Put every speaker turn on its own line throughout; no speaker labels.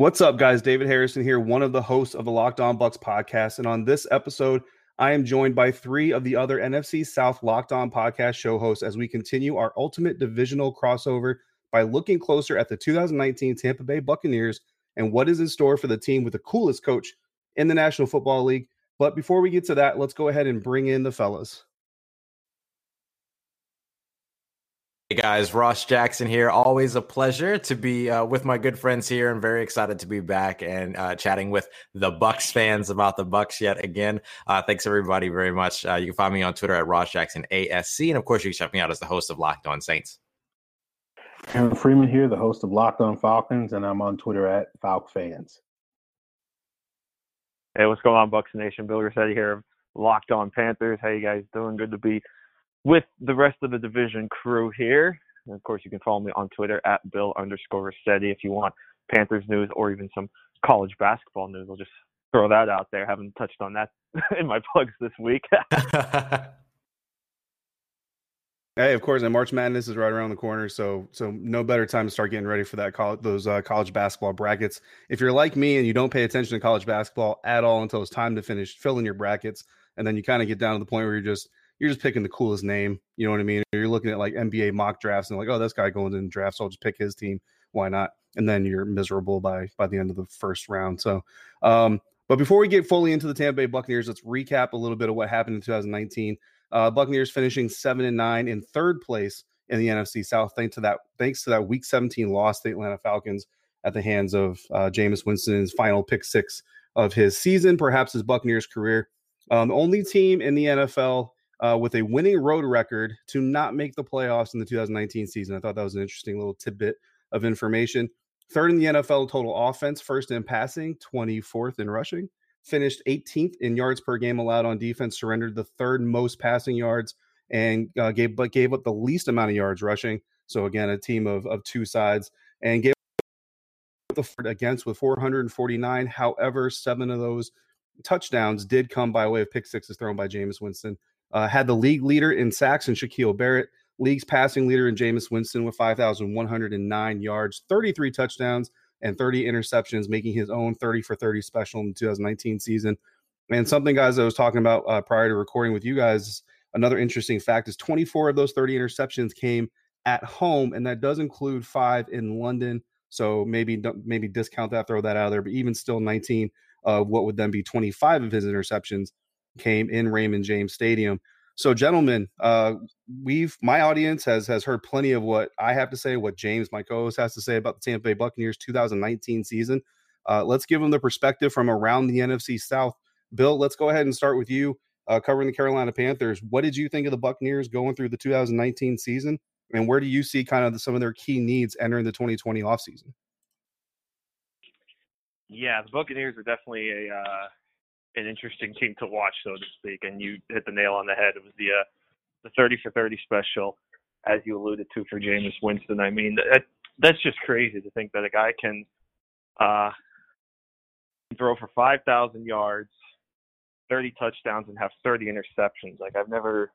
What's up, guys? David Harrison here, one of the hosts of the Locked On Bucks podcast. And on this episode, I am joined by three of the other NFC South Locked On podcast show hosts as we continue our ultimate divisional crossover by looking closer at the 2019 Tampa Bay Buccaneers and what is in store for the team with the coolest coach in the National Football League. But before we get to that, let's go ahead and bring in the fellas.
Hey guys, Ross Jackson here. Always a pleasure to be uh, with my good friends here. I'm very excited to be back and uh, chatting with the Bucks fans about the Bucks yet again. Uh, thanks everybody very much. Uh, you can find me on Twitter at Ross Jackson ASC, and of course you can check me out as the host of Locked On Saints.
Aaron Freeman here, the host of Locked On Falcons, and I'm on Twitter at Falc Fans.
Hey, what's going on, Bucks Nation? Bill Rossetti here, Locked On Panthers. How you guys doing? Good to be with the rest of the division crew here. And of course, you can follow me on Twitter at Bill underscore Rossetti if you want Panthers news or even some college basketball news. I'll just throw that out there. Haven't touched on that in my plugs this week.
hey, of course, and March Madness is right around the corner, so so no better time to start getting ready for that college, those uh, college basketball brackets. If you're like me and you don't pay attention to college basketball at all until it's time to finish filling your brackets, and then you kind of get down to the point where you're just you're just picking the coolest name. You know what I mean? You're looking at like NBA mock drafts and like, oh, this guy going in drafts, so I'll just pick his team. Why not? And then you're miserable by by the end of the first round. So, um, but before we get fully into the Tampa Bay Buccaneers, let's recap a little bit of what happened in 2019. Uh, Buccaneers finishing seven and nine in third place in the NFC South, thanks to that thanks to that Week 17 loss to the Atlanta Falcons at the hands of uh, Jameis Winston's final pick six of his season, perhaps his Buccaneers career. Um, only team in the NFL uh, with a winning road record to not make the playoffs in the 2019 season. I thought that was an interesting little tidbit of information. Third in the NFL total offense, first in passing, 24th in rushing, finished 18th in yards per game allowed on defense, surrendered the third most passing yards, and uh, gave but gave up the least amount of yards rushing. So again, a team of of two sides, and gave the against with 449. However, seven of those touchdowns did come by way of pick sixes thrown by Jameis Winston. Uh, had the league leader in sacks and Shaquille Barrett, league's passing leader in Jameis Winston with 5,109 yards, 33 touchdowns, and 30 interceptions, making his own 30 for 30 special in the 2019 season. And something, guys, I was talking about uh, prior to recording with you guys, another interesting fact is 24 of those 30 interceptions came at home, and that does include five in London. So maybe maybe discount that, throw that out of there. But even still, 19 of what would then be 25 of his interceptions came in Raymond James Stadium. So, gentlemen, uh, we've my audience has has heard plenty of what I have to say, what James, my co-host, has to say about the Tampa Bay Buccaneers 2019 season. Uh, let's give them the perspective from around the NFC South. Bill, let's go ahead and start with you, uh, covering the Carolina Panthers. What did you think of the Buccaneers going through the 2019 season, and where do you see kind of the, some of their key needs entering the 2020 offseason?
Yeah, the Buccaneers are definitely a uh, an interesting team to watch, so to speak. And you hit the nail on the head. It was the uh, the 30 for 30 special, as you alluded to for Jameis Winston. I mean, that, that's just crazy to think that a guy can uh, throw for 5,000 yards, 30 touchdowns, and have 30 interceptions. Like I've never,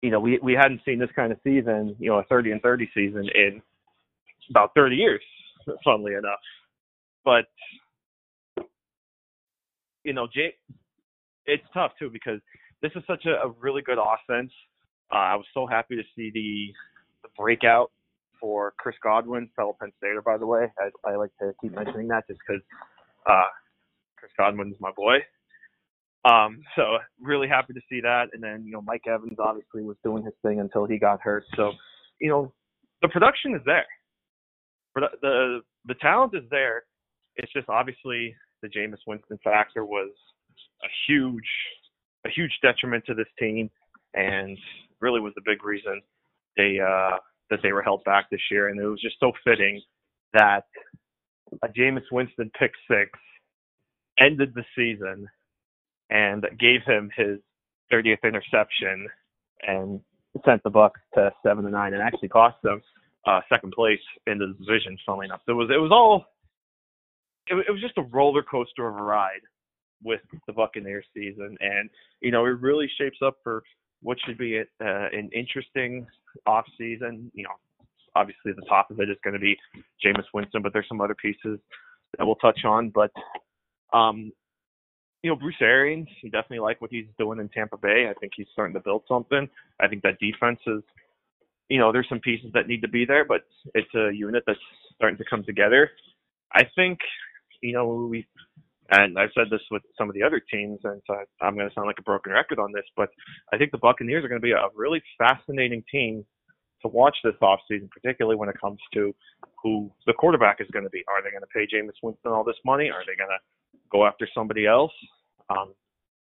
you know, we we hadn't seen this kind of season, you know, a 30 and 30 season in about 30 years, funnily enough. But you know, Jay, it's tough too because this is such a, a really good offense. Uh, I was so happy to see the, the breakout for Chris Godwin, fellow Penn Stater, by the way. I, I like to keep mentioning that just because uh, Chris Godwin is my boy. Um, so really happy to see that. And then, you know, Mike Evans obviously was doing his thing until he got hurt. So, you know, the production is there. The, the, the talent is there. It's just obviously the Jameis Winston factor was a huge, a huge detriment to this team, and really was the big reason they uh, that they were held back this year. And it was just so fitting that a Jameis Winston pick six ended the season and gave him his 30th interception and sent the Bucks to seven to nine and actually cost them uh, second place in the division. Funnily enough, so it was it was all it, it was just a roller coaster of a ride with the Buccaneers season, and you know it really shapes up for what should be a, uh, an interesting off season. You know, obviously the top of it is going to be Jameis Winston, but there's some other pieces that we'll touch on. But um, you know, Bruce Arians, you definitely like what he's doing in Tampa Bay. I think he's starting to build something. I think that defense is, you know, there's some pieces that need to be there, but it's a unit that's starting to come together. I think, you know, we, and I've said this with some of the other teams, and so I'm going to sound like a broken record on this, but I think the Buccaneers are going to be a really fascinating team to watch this offseason, particularly when it comes to who the quarterback is going to be. Are they going to pay Jameis Winston all this money? Are they going to go after somebody else. Um,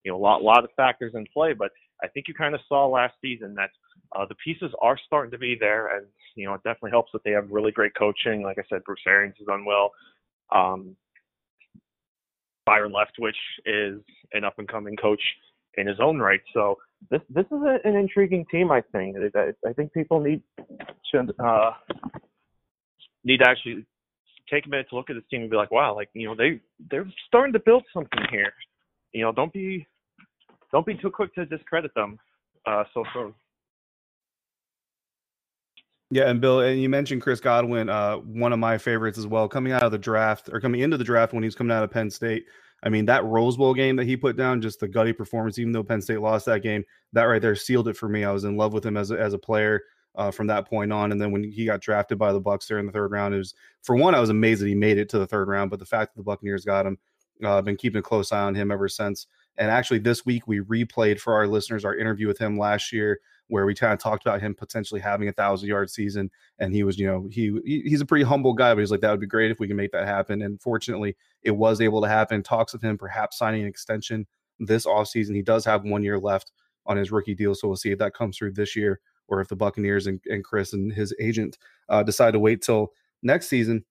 you know, a lot, lot of factors in play, but I think you kind of saw last season that uh, the pieces are starting to be there, and you know, it definitely helps that they have really great coaching. Like I said, Bruce Arians has done well. Um, Byron Leftwich is an up and coming coach in his own right. So this this is a, an intriguing team. I think I, I think people need to uh, need to actually take a minute to look at this team and be like, wow, like you know they they're starting to build something here. You know, don't be don't be too quick to discredit them uh, so soon.
Yeah, and Bill, and you mentioned Chris Godwin, uh, one of my favorites as well, coming out of the draft or coming into the draft when he's coming out of Penn State. I mean, that Rose Bowl game that he put down, just the gutty performance, even though Penn State lost that game, that right there sealed it for me. I was in love with him as a, as a player uh, from that point on. And then when he got drafted by the Bucks there in the third round, it was for one, I was amazed that he made it to the third round. But the fact that the Buccaneers got him, I've uh, been keeping a close eye on him ever since. And actually, this week we replayed for our listeners our interview with him last year, where we kind of talked about him potentially having a thousand yard season. And he was, you know, he he's a pretty humble guy, but he's like that would be great if we can make that happen. And fortunately, it was able to happen. Talks of him perhaps signing an extension this offseason. He does have one year left on his rookie deal, so we'll see if that comes through this year or if the Buccaneers and, and Chris and his agent uh, decide to wait till next season.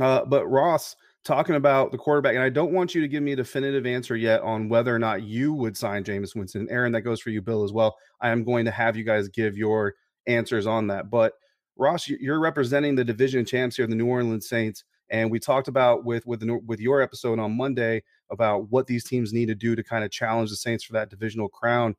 Uh, but Ross, talking about the quarterback, and I don't want you to give me a definitive answer yet on whether or not you would sign Jameis Winston. Aaron, that goes for you, Bill, as well. I am going to have you guys give your answers on that. But Ross, you're representing the division champs here, the New Orleans Saints, and we talked about with with the, with your episode on Monday about what these teams need to do to kind of challenge the Saints for that divisional crown.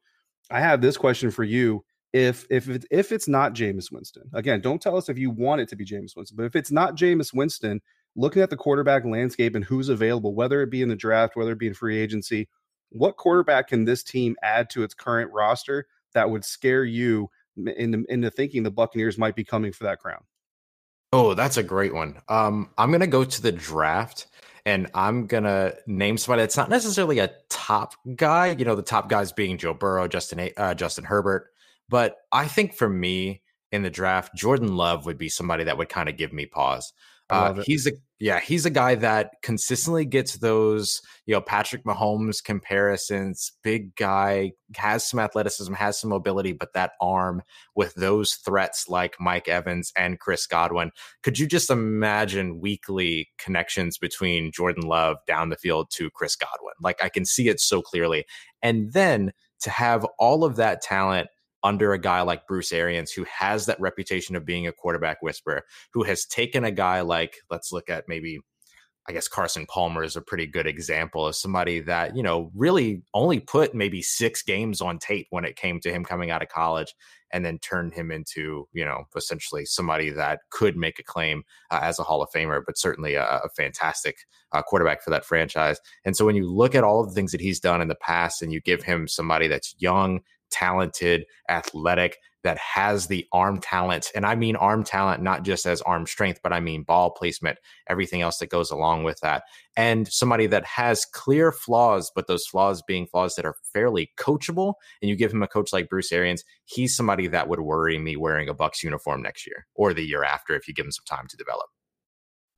I have this question for you if if if it's not Jameis Winston, again, don't tell us if you want it to be Jameis Winston, but if it's not Jameis Winston, looking at the quarterback landscape and who's available, whether it be in the draft, whether it be in free agency, what quarterback can this team add to its current roster that would scare you into, into thinking the Buccaneers might be coming for that crown?
Oh, that's a great one. Um, I'm gonna go to the draft and I'm gonna name somebody that's not necessarily a top guy. You know, the top guys being Joe Burrow, Justin uh, Justin Herbert. But I think for me in the draft, Jordan Love would be somebody that would kind of give me pause. Uh, he's a yeah, he's a guy that consistently gets those, you know, Patrick Mahomes comparisons. Big guy, has some athleticism, has some mobility, but that arm with those threats like Mike Evans and Chris Godwin. Could you just imagine weekly connections between Jordan Love down the field to Chris Godwin? Like I can see it so clearly. And then to have all of that talent under a guy like Bruce Arians, who has that reputation of being a quarterback whisperer, who has taken a guy like, let's look at maybe, I guess Carson Palmer is a pretty good example of somebody that, you know, really only put maybe six games on tape when it came to him coming out of college and then turned him into, you know, essentially somebody that could make a claim uh, as a Hall of Famer, but certainly a, a fantastic uh, quarterback for that franchise. And so when you look at all of the things that he's done in the past and you give him somebody that's young, talented, athletic, that has the arm talent. And I mean arm talent, not just as arm strength, but I mean ball placement, everything else that goes along with that. And somebody that has clear flaws, but those flaws being flaws that are fairly coachable. And you give him a coach like Bruce Arians, he's somebody that would worry me wearing a Bucks uniform next year or the year after if you give him some time to develop.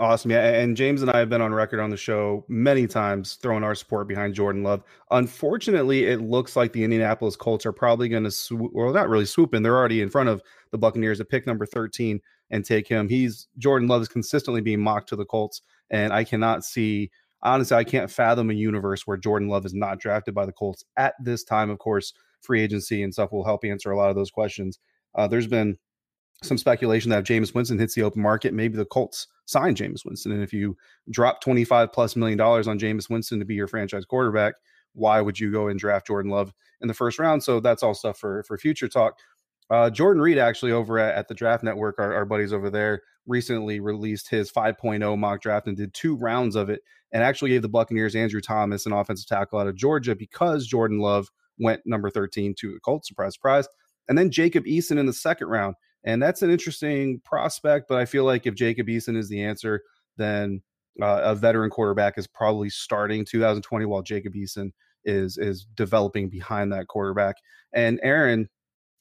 Awesome. Yeah. And James and I have been on record on the show many times throwing our support behind Jordan Love. Unfortunately, it looks like the Indianapolis Colts are probably going to swoop, well, not really swoop in. They're already in front of the Buccaneers at pick number 13 and take him. He's Jordan Love is consistently being mocked to the Colts. And I cannot see, honestly, I can't fathom a universe where Jordan Love is not drafted by the Colts at this time. Of course, free agency and stuff will help answer a lot of those questions. Uh, there's been some speculation that if Jameis Winston hits the open market, maybe the Colts sign James Winston. And if you drop 25 plus million dollars on James Winston to be your franchise quarterback, why would you go and draft Jordan Love in the first round? So that's all stuff for for future talk. Uh, Jordan Reid actually over at, at the Draft Network, our, our, buddies over there, recently released his 5.0 mock draft and did two rounds of it, and actually gave the Buccaneers Andrew Thomas, an offensive tackle out of Georgia, because Jordan Love went number 13 to the Colts. Surprise, surprise. And then Jacob Eason in the second round. And that's an interesting prospect, but I feel like if Jacob Eason is the answer, then uh, a veteran quarterback is probably starting 2020 while Jacob Eason is is developing behind that quarterback. And Aaron,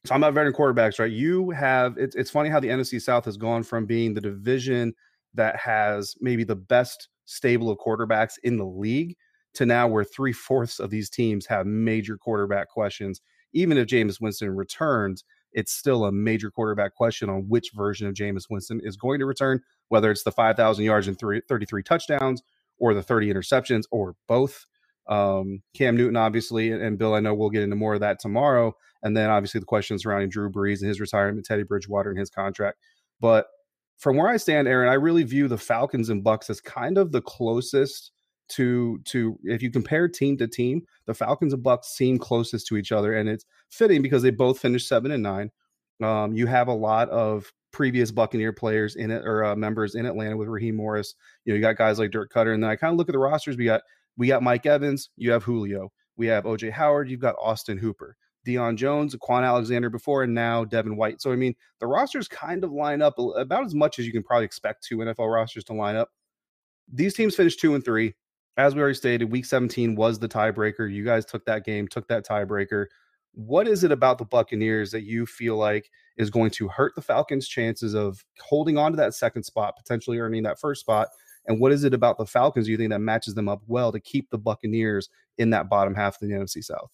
talking about veteran quarterbacks, right? You have it's it's funny how the NFC South has gone from being the division that has maybe the best stable of quarterbacks in the league to now where three fourths of these teams have major quarterback questions. Even if Jameis Winston returns, it's still a major quarterback question on which version of Jameis Winston is going to return, whether it's the 5,000 yards and 33 touchdowns or the 30 interceptions or both. Um, Cam Newton, obviously, and Bill, I know we'll get into more of that tomorrow. And then obviously the questions surrounding Drew Brees and his retirement, Teddy Bridgewater and his contract. But from where I stand, Aaron, I really view the Falcons and Bucks as kind of the closest to to if you compare team to team, the Falcons and Bucks seem closest to each other, and it's fitting because they both finished seven and nine. Um, you have a lot of previous Buccaneer players in it or uh, members in Atlanta with Raheem Morris. You know, you got guys like Dirk Koetter, and then I kind of look at the rosters. We got we got Mike Evans, you have Julio, we have OJ Howard, you've got Austin Hooper, Deion Jones, Kwon Alexander before, and now Devin White. So I mean, the rosters kind of line up about as much as you can probably expect two NFL rosters to line up. These teams finished two and three as we already stated, week 17 was the tiebreaker. You guys took that game, took that tiebreaker. What is it about the Buccaneers that you feel like is going to hurt the Falcons' chances of holding on to that second spot, potentially earning that first spot? And what is it about the Falcons you think that matches them up well to keep the Buccaneers in that bottom half of the NFC South?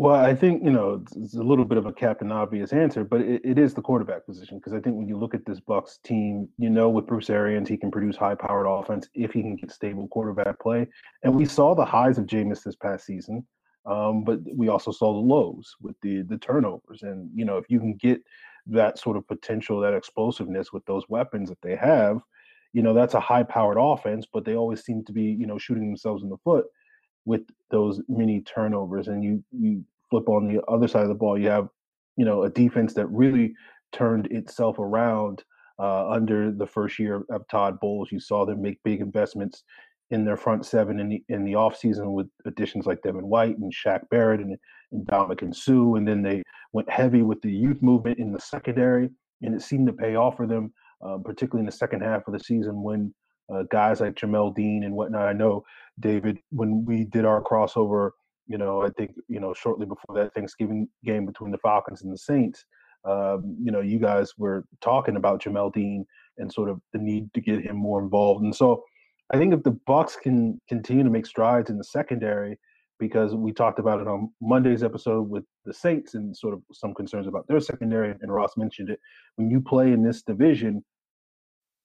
Well, I think you know it's a little bit of a captain obvious answer, but it, it is the quarterback position because I think when you look at this Bucks team, you know with Bruce Arians he can produce high-powered offense if he can get stable quarterback play, and we saw the highs of Jameis this past season, um, but we also saw the lows with the the turnovers, and you know if you can get that sort of potential, that explosiveness with those weapons that they have, you know that's a high-powered offense, but they always seem to be you know shooting themselves in the foot with those many turnovers and you you flip on the other side of the ball you have you know a defense that really turned itself around uh, under the first year of Todd Bowles. You saw them make big investments in their front seven in the in the offseason with additions like Devin White and Shaq Barrett and, and Ndamukong Suh and then they went heavy with the youth movement in the secondary and it seemed to pay off for them um, particularly in the second half of the season when uh, guys like Jamel Dean and whatnot. I know David when we did our crossover. You know, I think you know shortly before that Thanksgiving game between the Falcons and the Saints. Um, you know, you guys were talking about Jamel Dean and sort of the need to get him more involved. And so, I think if the Bucks can continue to make strides in the secondary, because we talked about it on Monday's episode with the Saints and sort of some concerns about their secondary, and Ross mentioned it. When you play in this division,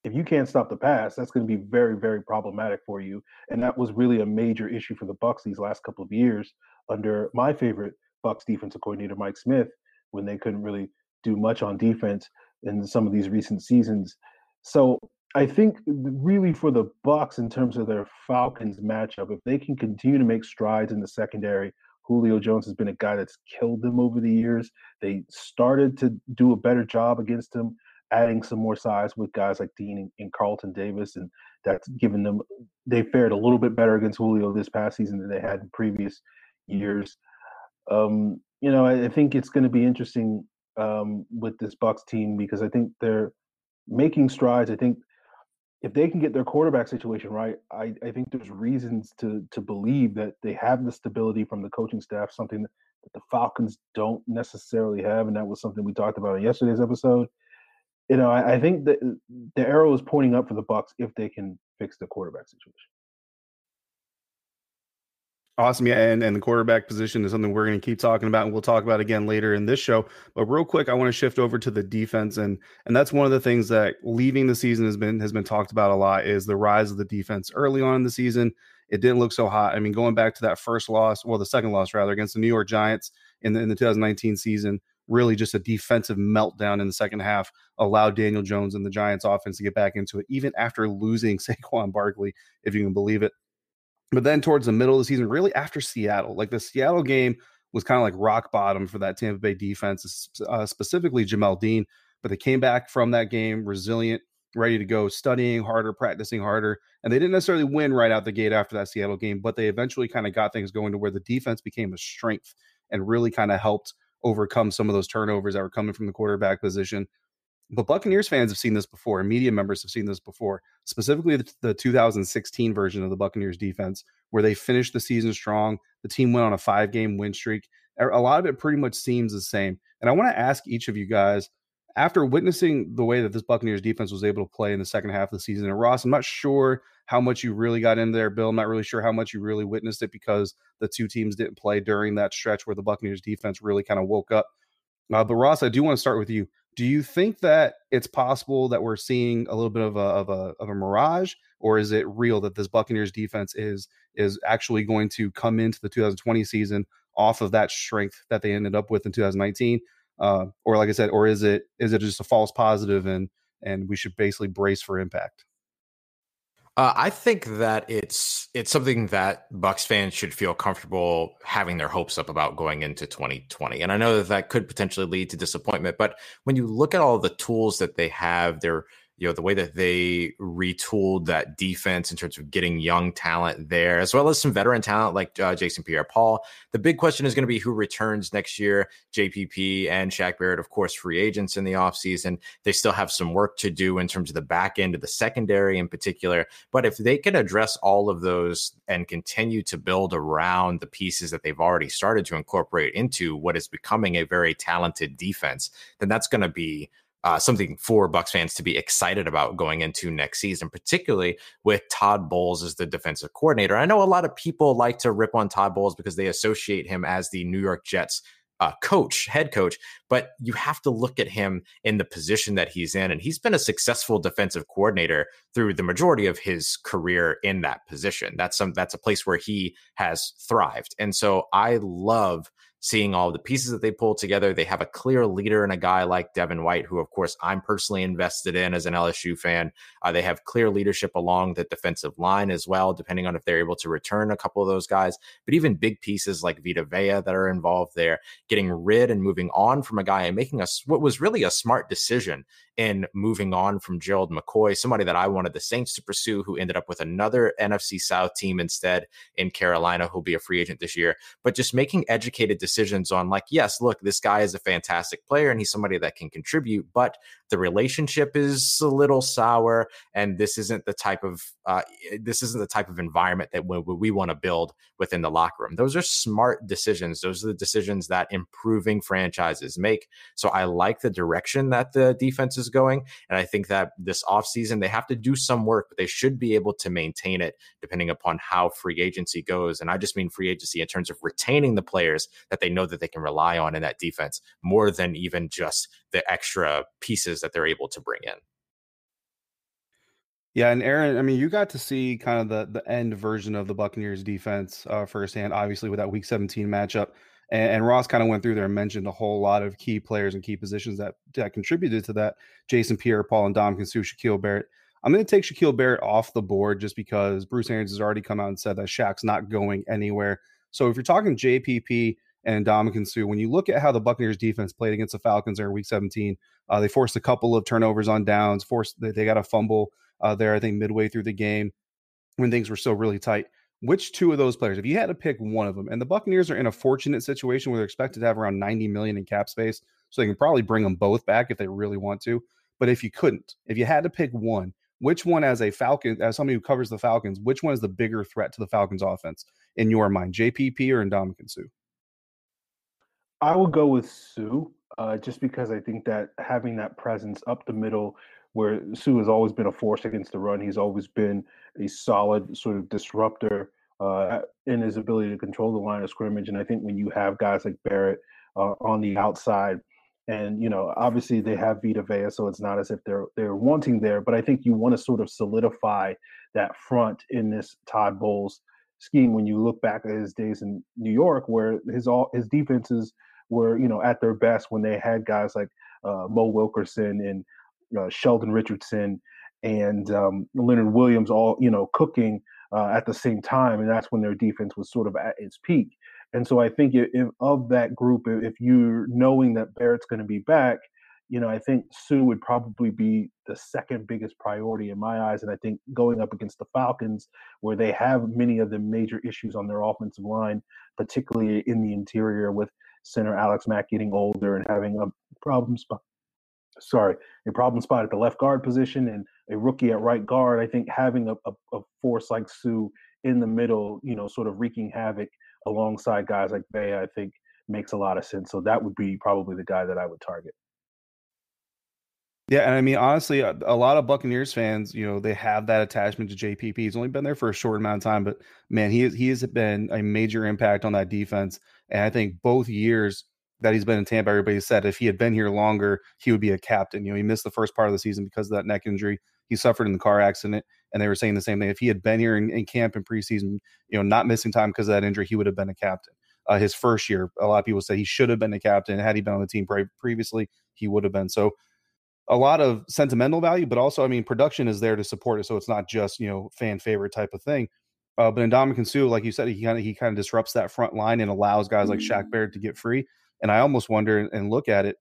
if you can't stop the pass, that's going to be very, very problematic for you. And that was really a major issue for the Bucks these last couple of years under my favorite Bucks defensive coordinator, Mike Smith, when they couldn't really do much on defense in some of these recent seasons. So I think really for the Bucks in terms of their Falcons matchup, if they can continue to make strides in the secondary, Julio Jones has been a guy that's killed them over the years. They started to do a better job against him adding some more size with guys like Dean and, Carlton Davis, and that's given them they fared a little bit better against Julio this past season than they had in previous years. Um, you know, I, I think it's going to be interesting um, with this Bucks team because I think they're making strides. I think if they can get their quarterback situation right, I, I think there's reasons to to believe that they have the stability from the coaching staff, something that the Falcons don't necessarily have, and that was something we talked about in yesterday's episode. You know, I, I think that uh, the arrow is pointing up for the Bucks if they can fix the quarterback situation.
Awesome. Yeah. And, and the quarterback position is something we're going to keep talking about and we'll talk about again later in this show. But real quick, I want to shift over to the defense. And and that's one of the things that leaving the season has been has been talked about a lot is the rise of the defense early on in the season. It didn't look so hot. I mean, going back to that first loss, well, the second loss rather against the New York Giants in the, in the 2019 season, really just a defensive meltdown in the second half allowed Daniel Jones and the Giants offense to get back into it, even after losing Saquon Barkley, if you can believe it. But then towards the middle of the season, really after Seattle, like the Seattle game was kind of like rock bottom for that Tampa Bay defense, uh, specifically Jamel Dean. But they came back from that game resilient, ready to go, studying harder, practicing harder. And they didn't necessarily win right out the gate after that Seattle game, but they eventually kind of got things going to where the defense became a strength and really kind of helped overcome some of those turnovers that were coming from the quarterback position. But Buccaneers fans have seen this before, and media members have seen this before, specifically the, the 2016 version of the Buccaneers defense, where they finished the season strong. The team went on a five game win streak. A lot of it pretty much seems the same. And I want to ask each of you guys after witnessing the way that this Buccaneers defense was able to play in the second half of the season, and Ross, I'm not sure how much you really got in there, Bill. I'm not really sure how much you really witnessed it because the two teams didn't play during that stretch where the Buccaneers defense really kind of woke up. Uh, but Ross, I do want to start with you. Do you think that it's possible that we're seeing a little bit of a of a of a mirage, or is it real that this Buccaneers defense is is actually going to come into the 2020 season off of that strength that they ended up with in 2019? Uh, or like I said, or is it is it just a false positive and and we should basically brace for impact?
Uh, I think that it's it's something that Bucks fans should feel comfortable having their hopes up about going into 2020. And I know that that could potentially lead to disappointment, but when you look at all the tools that they have, they're you know the way that they retooled that defense in terms of getting young talent there as well as some veteran talent like uh, jason pierre-paul. The big question is going to be who returns next year. Jpp and Shaq barrett of course free agents in the offseason. They still have some work to do in terms of the back end of the secondary in particular. But if they can address all of those and continue to build around the pieces that they've already started to incorporate into what is becoming a very talented defense then that's going to be uh, something for Bucks fans to be excited about going into next season, particularly with Todd Bowles as the defensive coordinator. I know a lot of people like to rip on Todd Bowles because they associate him as the New York Jets uh, coach, head coach, but you have to look at him in the position that he's in. And he's been a successful defensive coordinator through the majority of his career in that position. That's some that's a place where he has thrived. And so I love seeing all the pieces that they pull together. They have a clear leader and a guy like Devin White, who, of course, I'm personally invested in as an LSU fan. Uh, they have clear leadership along the defensive line as well, depending on if they're able to return a couple of those guys. But even big pieces like Vita Vea that are involved there, getting rid and moving on from a guy and making us what was really a smart decision in moving on from Gerald McCoy, somebody that I wanted the Saints to pursue, who ended up with another NFC South team instead in Carolina, who'll be a free agent this year. But just making educated decisions on, like, yes, look, this guy is a fantastic player and he's somebody that can contribute, but the relationship is a little sour, and this isn't the type of uh, this isn't the type of environment that we, we want to build within the locker room. Those are smart decisions. Those are the decisions that improving franchises make. So I like the direction that the defense is going, and I think that this offseason they have to do some work, but they should be able to maintain it depending upon how free agency goes. And I just mean free agency in terms of retaining the players that they know that they can rely on in that defense more than even just the extra pieces that they're able to bring in.
Yeah, and Aaron, I mean, you got to see kind of the the end version of the Buccaneers defense uh, firsthand, obviously with that Week 17 matchup. And, and Ross kind of went through there and mentioned a whole lot of key players and key positions that that contributed to that. Jason Pierre, Paul, and Dom Suh, Shaquille Barrett. I'm going to take Shaquille Barrett off the board just because Bruce Arians has already come out and said that Shaq's not going anywhere. So if you're talking JPP and Ndamukong Suh. When you look at how the Buccaneers defense played against the Falcons in Week 17, uh, they forced a couple of turnovers on downs. Forced they got a fumble uh, there, I think, midway through the game when things were still really tight. Which two of those players, if you had to pick one of them, and the Buccaneers are in a fortunate situation where they're expected to have around 90 million in cap space, so they can probably bring them both back if they really want to. But if you couldn't, if you had to pick one, which one, as a Falcon, as somebody who covers the Falcons, which one is the bigger threat to the Falcons offense in your mind, JPP or Ndamukong Suh?
I would go with Suh, uh, just because I think that having that presence up the middle, where Suh has always been a force against the run, he's always been a solid sort of disruptor uh, in his ability to control the line of scrimmage. And I think when you have guys like Barrett uh, on the outside, and you know, obviously they have Vita Vea, so it's not as if they're they're wanting there. But I think you want to sort of solidify that front in this Todd Bowles scheme. When you look back at his days in New York, where his all his defenses were you know at their best when they had guys like uh, Mo Wilkerson and uh, Sheldon Richardson and um, Leonard Williams all you know cooking uh, at the same time, and that's when their defense was sort of at its peak. And so I think if, if of that group, if you're knowing that Barrett's going to be back, you know, I think Suh would probably be the second biggest priority in my eyes. And I think going up against the Falcons, where they have many of the major issues on their offensive line, particularly in the interior with center Alex Mack getting older and having a problem spot. Sorry, a problem spot at the left guard position and a rookie at right guard. I think having a, a, a force like Suh in the middle, you know, sort of wreaking havoc alongside guys like Vea, I think makes a lot of sense. So that would be probably the guy that I would target.
Yeah, and I mean honestly, a, a, lot of Buccaneers fans, you know, they have that attachment to JPP. He's only been there for a short amount of time, but man, he he has been a major impact on that defense. And I think both years that he's been in Tampa, everybody said if he had been here longer, he would be a captain. You know, he missed the first part of the season because of that neck injury he suffered in the car accident, and they were saying the same thing. If he had been here in, in camp in preseason, you know, not missing time because of that injury, he would have been a captain. Uh, his first year, a lot of people say he should have been a captain. Had he been on the team pre- previously, he would have been. So, a lot of sentimental value, but also, I mean, production is there to support it. So it's not just you know fan favorite type of thing. Uh, but in Ndamukong Suh, like you said, he kind of he kind of disrupts that front line and allows guys like Shaq mm. Barrett to get free. And I almost wonder and look at it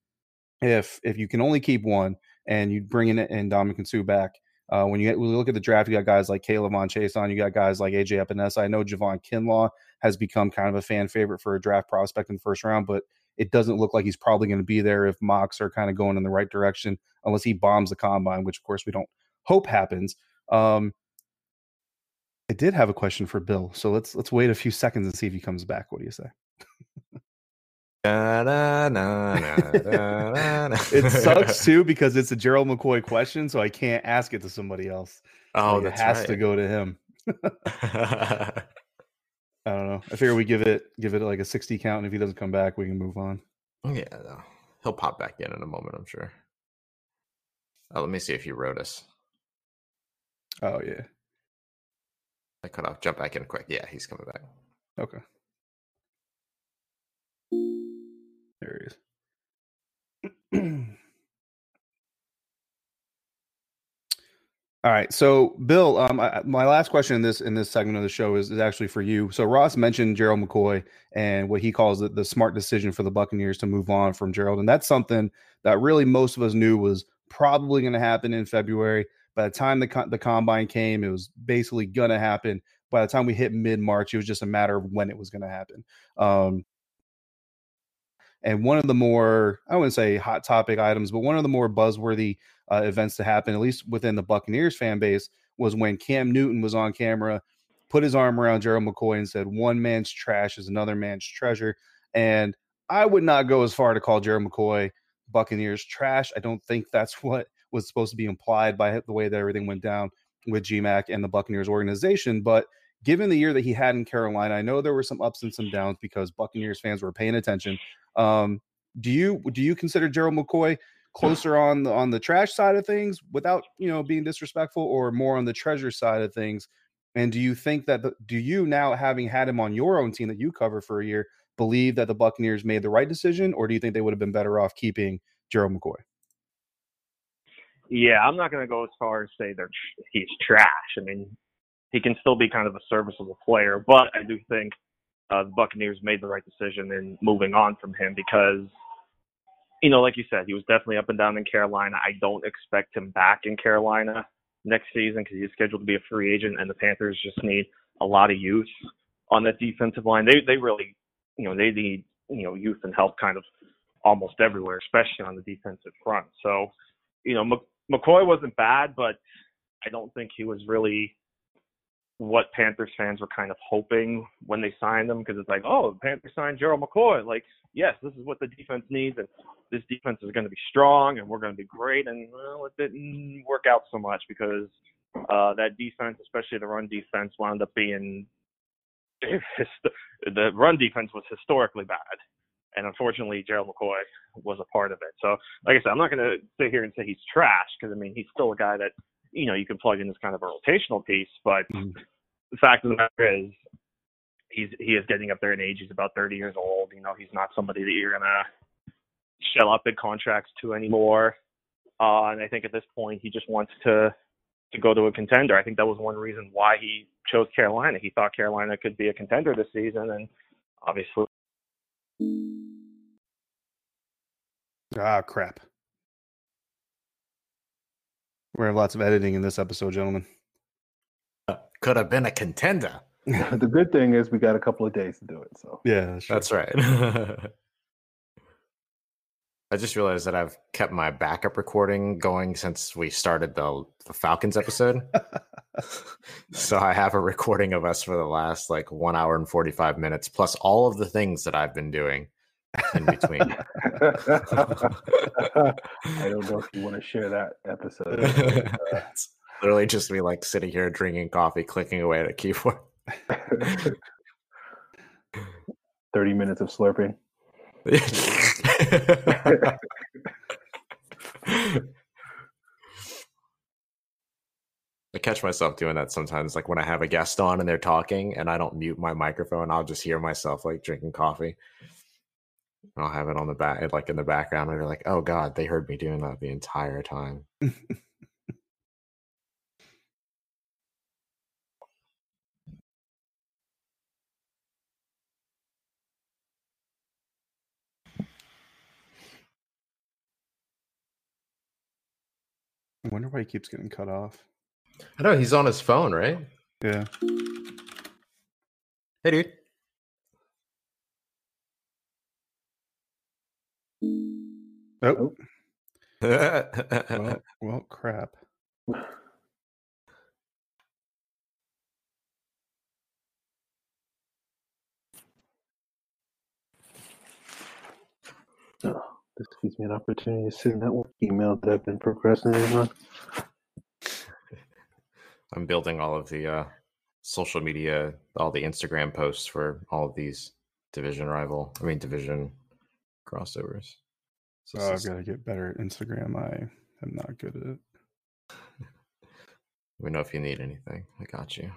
if if you can only keep one and you bring in and Ndamukong Suh back, uh, when you, when you look at the draft, you got guys like K'Lavon Chaisson, you got guys like AJ Epenesa. I know Javon Kinlaw has become kind of a fan favorite for a draft prospect in the first round, but it doesn't look like he's probably going to be there if mocks are kind of going in the right direction, unless he bombs the combine, which of course we don't hope happens. Um, I did have a question for Bill, so let's let's wait a few seconds and see if he comes back. What do you say? it sucks too because it's a Gerald McCoy question, so I can't ask it to somebody else.
Oh,
like, it has
right.
to go to him. I don't know. I figure we give it give it like a sixty count, and if he doesn't come back, we can move on.
Yeah, no. he'll pop back in in a moment. I'm sure. Oh, let me see if he wrote us.
Oh yeah.
I cut off. Jump back in quick. Yeah, he's coming back.
Okay. There he is. All right, so Bill, um, I, my last question in this in this segment of the show is, is actually for you. So Ross mentioned Gerald McCoy and what he calls the, the smart decision for the Buccaneers to move on from Gerald, and that's something that really most of us knew was probably going to happen in February. By the time the the combine came, it was basically going to happen. By the time we hit mid March, it was just a matter of when it was going to happen. Um, and one of the more, I wouldn't say hot topic items, but one of the more buzzworthy uh, events to happen, at least within the Buccaneers fan base, was when Cam Newton was on camera, put his arm around Gerald McCoy and said, One man's trash is another man's treasure. And I would not go as far to call Gerald McCoy Buccaneers trash. I don't think that's what was supposed to be implied by the way that everything went down with GMAC and the Buccaneers organization. But given the year that he had in Carolina, I know there were some ups and some downs because Buccaneers fans were paying attention. Um, do you do you consider Gerald McCoy closer on the on the trash side of things without you know being disrespectful, or more on the treasure side of things? And do you think that the, do you now having had him on your own team that you cover for a year believe that the Buccaneers made the right decision, or do you think they would have been better off keeping Gerald McCoy?
Yeah, I'm not going to go as far as say they're he's trash. I mean, he can still be kind of a serviceable player, but I do think uh, the Buccaneers made the right decision in moving on from him because, you know, like you said, he was definitely up and down in Carolina. I don't expect him back in Carolina next season because he's scheduled to be a free agent, and the Panthers just need a lot of youth on that defensive line. They they really, you know, they need you know youth and help kind of almost everywhere, especially on the defensive front. So, you know, McCoy wasn't bad, but I don't think he was really what Panthers fans were kind of hoping when they signed him because it's like, oh, the Panthers signed Gerald McCoy. Like, yes, this is what the defense needs, and this defense is going to be strong, and we're going to be great. And well, it didn't work out so much because uh, that defense, especially the run defense, wound up being the run defense was historically bad. And unfortunately, Gerald McCoy was a part of it. So, like I said, I'm not going to sit here and say he's trash because I mean he's still a guy that you know you can plug in as kind of a rotational piece. But mm-hmm. the fact of the matter is, he's he is getting up there in age. He's about 30 years old. You know, he's not somebody that you're gonna shell out big contracts to anymore. Uh, and I think at this point, he just wants to to go to a contender. I think that was one reason why he chose Carolina. He thought Carolina could be a contender this season, and obviously.
Ah, crap. We're have lots of editing in this episode, gentlemen.
Uh, Could have been a contender.
the good thing is we got a couple of days to do it. So
yeah,
that's, that's right. I just realized that I've kept my backup recording going since we started the, the Falcons episode. so I have a recording of us for the last like one hour and 45 minutes, plus all of the things that I've been doing in between.
I don't know if you want to share that episode.
it's literally just me like sitting here drinking coffee, clicking away at a keyboard.
30 minutes of slurping.
I catch myself doing that sometimes, like when I have a guest on and they're talking and I don't mute my microphone, I'll just hear myself like drinking coffee. I'll have it on the back, like in the background, and they're like, "Oh God, they heard me doing that the entire time."
I wonder why he keeps getting cut off.
I know he's on his phone, right?
Yeah.
Hey, dude.
Oh. well, well, crap.
Oh. This gives me an opportunity to send that one email that I've been procrastinating on.
I'm building all of the uh, social media, all the Instagram posts for all of these division rival, I mean division crossovers.
So oh, I've got to get better at Instagram. I am not good at it.
Let me know if you need anything. I got you.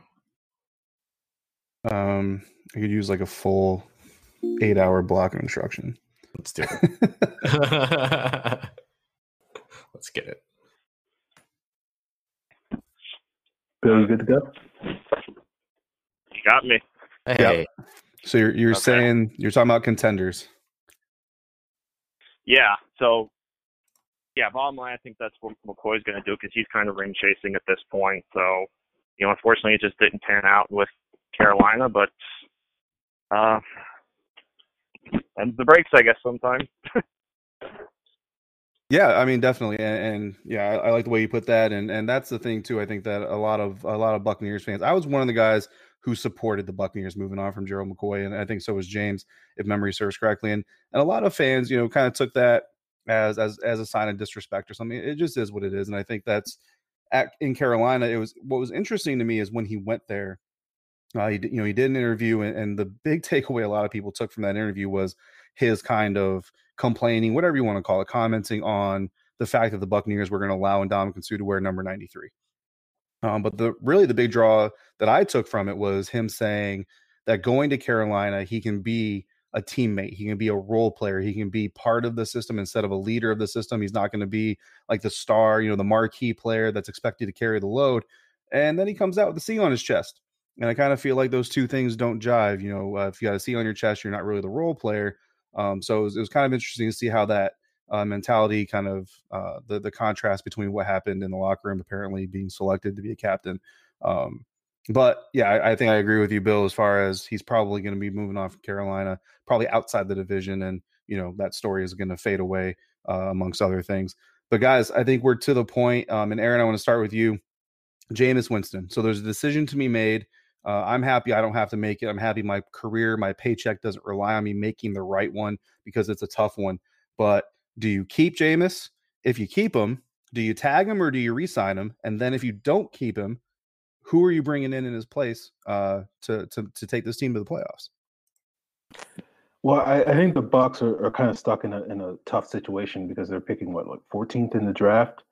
Um, I could use like a full eight hour block of instruction.
Let's do it. Let's get it.
Bill, you good to go?
You got me.
Hey.
Yep. So you're you're okay. saying you're talking about contenders.
Yeah. So yeah, bottom line, I think that's what McCoy's going to do because he's kind of ring chasing at this point. So, you know, unfortunately, it just didn't pan out with Carolina, but uh, and the breaks, I guess, sometimes.
yeah, I mean, definitely, and, and yeah, I, I, like the way you put that, and and that's the thing too. I think that a lot of a lot of Buccaneers fans. I was one of the guys who supported the Buccaneers moving on from Gerald McCoy, and I think so was James, if memory serves correctly, and and a lot of fans, you know, kind of took that as as as a sign of disrespect or something. It just is what it is, and I think that's at in Carolina. It was what was interesting to me is when he went there uh, he, you know, he did an interview, and, and, the big takeaway a lot of people took from that interview was his kind of complaining, whatever you want to call it, commenting on the fact that the Buccaneers were going to allow Ndamukong Suh to wear number 93. Um, but the really the big draw that I took from it was him saying that going to Carolina, he can be a teammate, he can be a role player, he can be part of the system instead of a leader of the system. He's not going to be like the star, you know, the marquee player that's expected to carry the load. And then he comes out with the C on his chest And I kind of feel like those two things don't jive. You know, uh, if you got a C on your chest, you're not really the role player. Um, so it was, it was, kind of interesting to see how that uh, mentality kind of uh, the the contrast between what happened in the locker room, apparently being selected to be a captain. Um, but yeah, I, I, think I agree with you, Bill, as far as he's probably going to be moving off Carolina, probably outside the division, and you know that story is going to fade away uh, amongst other things. But guys, I think we're to the point. Um, and Aaron, I want to start with you, Jameis Winston. So there's a decision to be made. Uh, I'm happy I don't have to make it. I'm happy my career, my paycheck doesn't rely on me making the right one because it's a tough one. But do you keep Jameis? If you keep him, do you tag him or do you re-sign him? And then if you don't keep him, who are you bringing in in his place uh, to to to take this team to the playoffs?
Well, I, I think the Bucs are, are kind of stuck in a in a tough situation because they're picking what like 14th in the draft,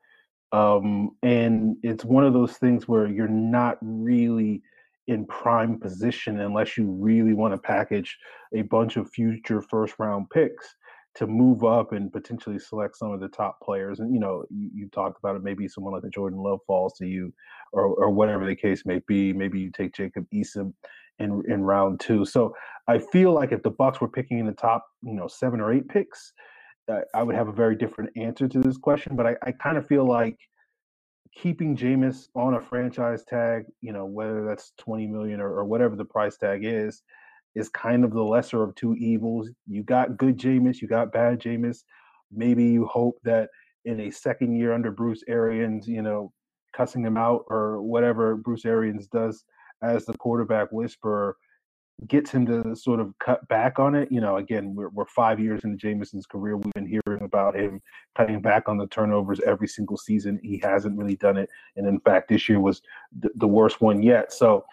um, and it's one of those things where you're not really in prime position unless you really want to package a bunch of future first round picks to move up and potentially select some of the top players. And you know, you, you talked about it. Maybe someone like a Jordan Love falls to you, or or whatever the case may be. Maybe you take Jacob Eason in in round two. So I feel like if the Bucs were picking in the top, you know, seven or eight picks, uh, I would have a very different answer to this question. But I, I kind of feel like keeping Jameis on a franchise tag, you know, whether that's twenty million or, or whatever the price tag is, is kind of the lesser of two evils. You got good Jameis, you got bad Jameis. Maybe you hope that in a second year under Bruce Arians, you know, cussing him out or whatever Bruce Arians does as the quarterback whisperer gets him to sort of cut back on it. You know, again, we're, we're five years into Jameis's career. We've been hearing about him cutting back on the turnovers every single season. He hasn't really done it. And in fact, this year was th- the worst one yet. So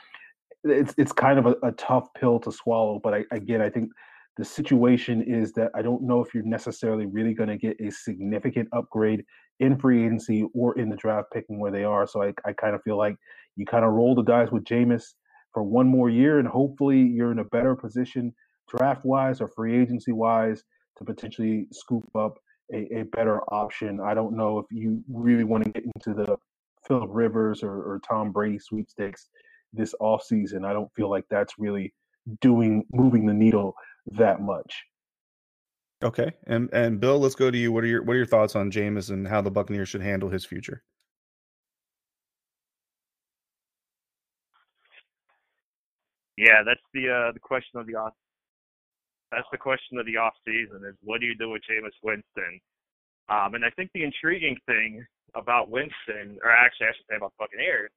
it's it's kind of a, a tough pill to swallow. But I, again, I think the situation is that I don't know if you're necessarily really going to get a significant upgrade in free agency or in the draft picking where they are. So I, I kind of feel like you kind of roll the dice with Jameis for one more year, and hopefully you're in a better position draft wise or free agency wise to potentially scoop up a, a better option. I don't know if you really want to get into the Philip Rivers or, or Tom Brady sweepstakes this offseason. I don't feel like that's really doing moving the needle that much.
Okay, and and Bill, let's go to you. What are your what are your thoughts on Jameis and how the Buccaneers should handle his future?
Yeah, that's the uh, the question of the off. That's the question of the off season is what do you do with Jameis Winston? Um, and I think the intriguing thing about Winston, or actually I should say about Buccaneers,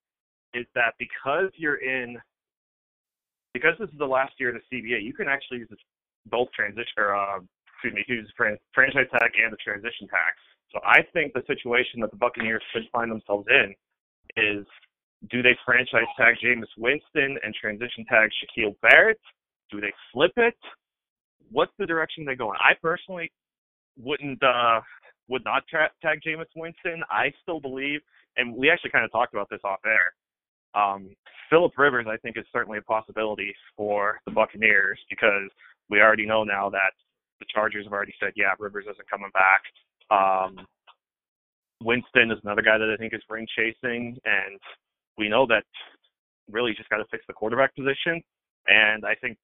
is that because you're in, because this is the last year of the CBA, you can actually use both transition, or uh, excuse me, use franchise tag and the transition tax. So I think the situation that the Buccaneers could find themselves in is do they franchise tag Jameis Winston and transition tag Shaquille Barrett? Do they flip it? What's the direction they go in? I personally wouldn't uh would not tra- tag Jameis Winston. I still believe, and we actually kind of talked about this off air. Um, Philip Rivers, I think, is certainly a possibility for the Buccaneers because we already know now that the Chargers have already said, yeah, Rivers isn't coming back. Um, Winston is another guy that I think is ring chasing, and we know that really just got to fix the quarterback position. And I think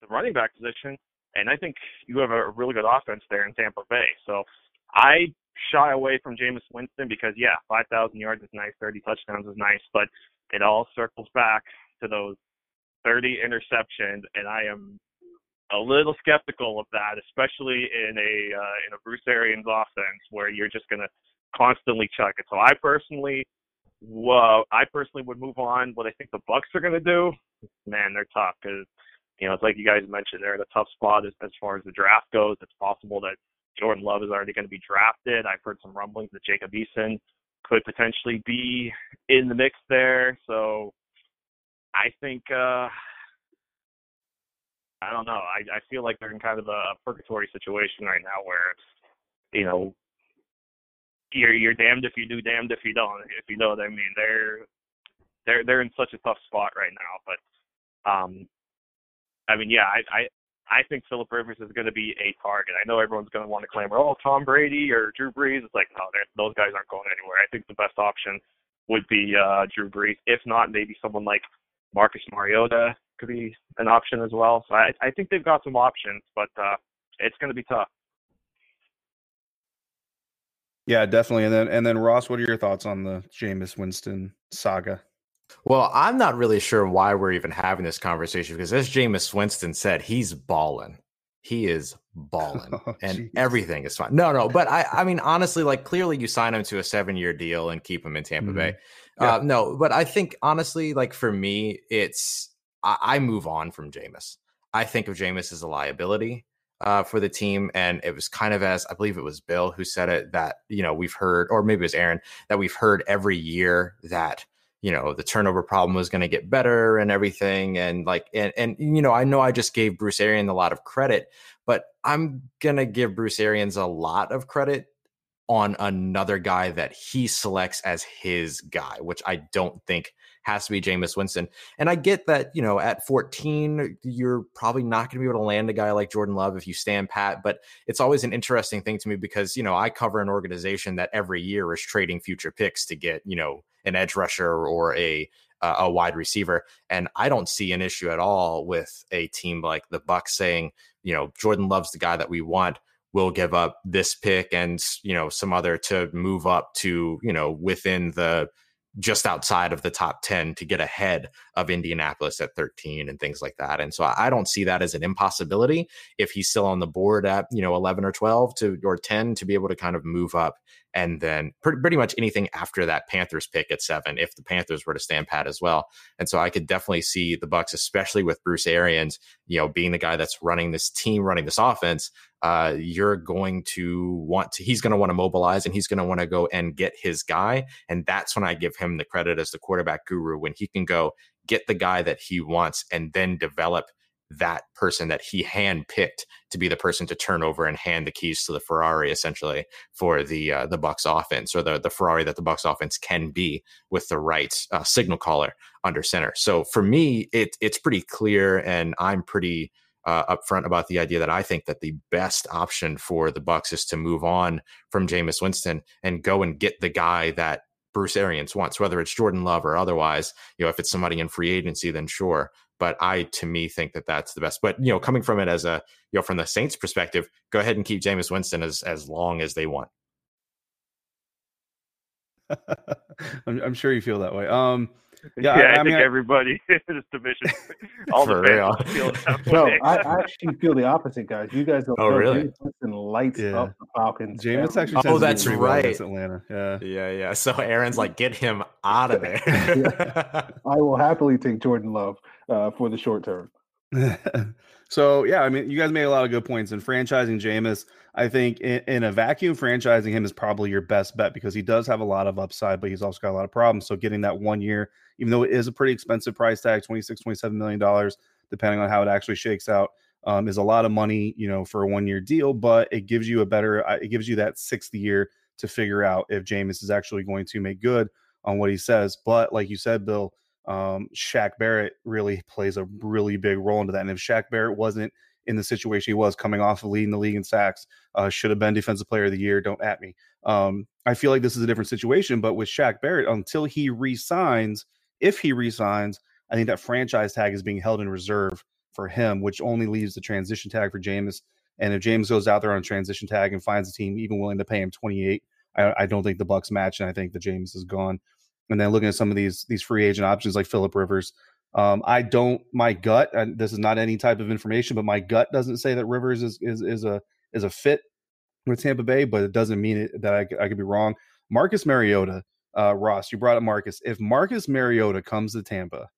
the running back position, and I think you have a really good offense there in Tampa Bay. So I shy away from Jameis Winston because, yeah, 5,000 yards is nice, 30 touchdowns is nice, but it all circles back to those 30 interceptions, and I am a little skeptical of that, especially in a uh, in a Bruce Arians offense where you're just going to constantly chuck it. So I personally well, I personally would move on. What I think the Bucs are going to do, man, they're tough because you know it's like you guys mentioned they're in a tough spot as, as far as the draft goes. It's possible that Jordan Love is already going to be drafted. I've heard some rumblings that Jacob Eason could potentially be in the mix there. So I think uh I don't know. I I feel like they're in kind of a purgatory situation right now where it's you know you're you're damned if you do, damned if you don't. If you know what I mean, they're they're they're in such a tough spot right now. But um, I mean, yeah, I I I think Philip Rivers is going to be a target. I know everyone's going to want to clamor, oh, Tom Brady or Drew Brees. It's like, no, those guys aren't going anywhere. I think the best option would be uh, Drew Brees. If not, maybe someone like Marcus Mariota could be an option as well. So I, I think they've got some options, but uh, it's going to be tough.
Yeah, definitely. And then and then Ross, what are your thoughts on the Jameis Winston saga?
Well, I'm not really sure why we're even having this conversation because as Jameis Winston said, he's balling. He is balling oh, and geez. everything is fine. No, no, but I I mean honestly, like clearly you sign him to a seven year deal and keep him in Tampa mm-hmm. Bay. Yeah. Uh, no, but I think honestly, like for me, it's I, I move on from Jameis. I think of Jameis as a liability uh, for the team. And it was kind of as I believe it was Bill who said it that, you know, we've heard, or maybe it was Aaron, that we've heard every year that, you know, the turnover problem was going to get better and everything. And like, and, and, you know, I know I just gave Bruce Arians a lot of credit, but I'm going to give Bruce Arians a lot of credit on another guy that he selects as his guy, which I don't think has to be Jameis Winston. And I get that, you know, at 14, you're probably not going to be able to land a guy like Jordan Love if you stand pat. But it's always an interesting thing to me because, you know, I cover an organization that every year is trading future picks to get, you know, an edge rusher or a uh, a wide receiver and i don't see an issue at all with a team like the bucs saying you know jordan loves the guy that we want. We'll give up this pick and you know some other to move up to you know within the just outside of the top 10 to get ahead of Indianapolis at 13 and things like that. And so I don't see that as an impossibility if he's still on the board at, you know, 11 or 12 to or 10 to be able to kind of move up and then pretty, pretty much anything after that Panthers pick at 7 if the Panthers were to stand pat as well. And so I could definitely see the Bucs especially with Bruce Arians, you know, being the guy that's running this team, running this offense, uh, you're going to want to, he's going to want to mobilize and he's going to want to go and get his guy. And that's when I give him the credit as the quarterback guru when he can go get the guy that he wants and then develop that person that he handpicked to be the person to turn over and hand the keys to the Ferrari essentially for the uh, the Bucs offense or the the Ferrari that the Bucs offense can be with the right uh, signal caller under center. So for me, it it's pretty clear, and I'm pretty uh, upfront about the idea that I think that the best option for the Bucs is to move on from Jameis Winston and go and get the guy that Bruce Arians wants, whether it's Jordan Love or otherwise. You know, if it's somebody in free agency, then sure. But I, to me, think that that's the best. But you know, coming from it as a you know from the Saints' perspective, go ahead and keep Jameis Winston as as long as they want.
I'm, I'm, sure you feel that way. Um,
yeah, yeah I, I, I think mean, everybody in this division, all the fans feel
No, I, I, actually feel the opposite, guys. You guys don't.
Oh, know. really?
Jameis lights yeah. up the Falcons.
Jameis actually.
Oh, that's right.
Atlanta. Yeah,
yeah, yeah. So Aaron's like, get him out of there.
yeah. I will happily take Jordan Love uh, for the short term.
so yeah, I mean, you guys made a lot of good points. And franchising Jameis, I think in, in, a vacuum, franchising him is probably your best bet because he does have a lot of upside, but he's also got a lot of problems. So getting that one year, even though it is a pretty expensive price tag, 26, 27 million dollars, depending on how it actually shakes out, um, is a lot of money, you know, for a one year deal. But it gives you a better, uh, it gives you that sixth year to figure out if Jameis is actually going to make good on what he says. But like you said, Bill um, Shaq Barrett really plays a really big role into that. And if Shaq Barrett wasn't in the situation he was coming off of leading the league in sacks, uh, should have been defensive player of the year. Don't at me. Um, I feel like this is a different situation, but with Shaq Barrett, until he resigns, if he resigns, I think that franchise tag is being held in reserve for him, which only leaves the transition tag for Jameis. And if Jameis goes out there on a transition tag and finds a team even willing to pay him 28, I, I don't think the Bucs match, and I think the Jameis is gone and then looking at some of these these free agent options like Philip Rivers. Um, I don't. My gut, and this is not any type of information, but my gut doesn't say that Rivers is is is a is a fit with Tampa Bay, but it doesn't mean it, that I, I could be wrong. Marcus Mariota, uh, Ross, you brought up Marcus. If Marcus Mariota comes to Tampa,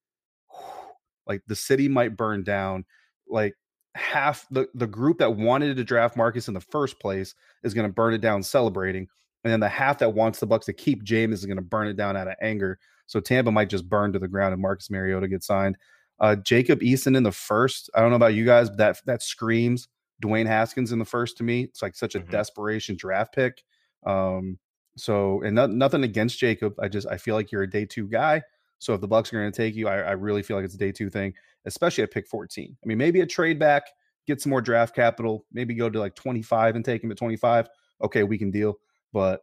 like the city might burn down. Like half the the group that wanted to draft Marcus in the first place is going to burn it down celebrating and then the half that wants the Bucs to keep Jameis is going to burn it down out of anger. So Tampa might just burn to the ground and Marcus Mariota gets signed. Uh, Jacob Eason in the first. I don't know about you guys, but that that screams Dwayne Haskins in the first to me. It's like such a mm-hmm. desperation draft pick. Um, so and not, nothing against Jacob. I just I feel like you're a day two guy. So if the Bucs are going to take you, I, I really feel like it's a day two thing, especially at pick 14. I mean, maybe a trade back, get some more draft capital, maybe go to like 25 and take him at 25. Okay, we can deal. But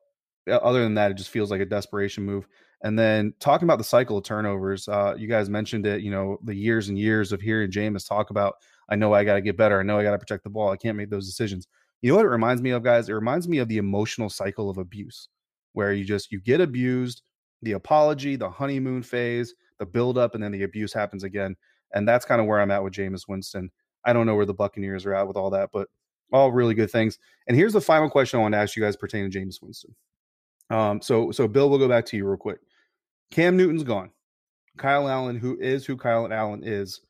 other than that, it just feels like a desperation move. And then talking about the cycle of turnovers, uh, you guys mentioned it. You know, the years and years of hearing Jameis talk about, I know I got to get better. I know I got to protect the ball. I can't make those decisions. You know what it reminds me of, guys? It reminds me of the emotional cycle of abuse, where you just you get abused, the apology, the honeymoon phase, the build up, and then the abuse happens again. And that's kind of where I'm at with Jameis Winston. I don't know where the Buccaneers are at with all that, but all really good things. And here's the final question I want to ask you guys pertaining to Jameis Winston. Um, so so Bill, we'll go back to you real quick. Cam Newton's gone. Kyle Allen, who is who Kyle Allen is,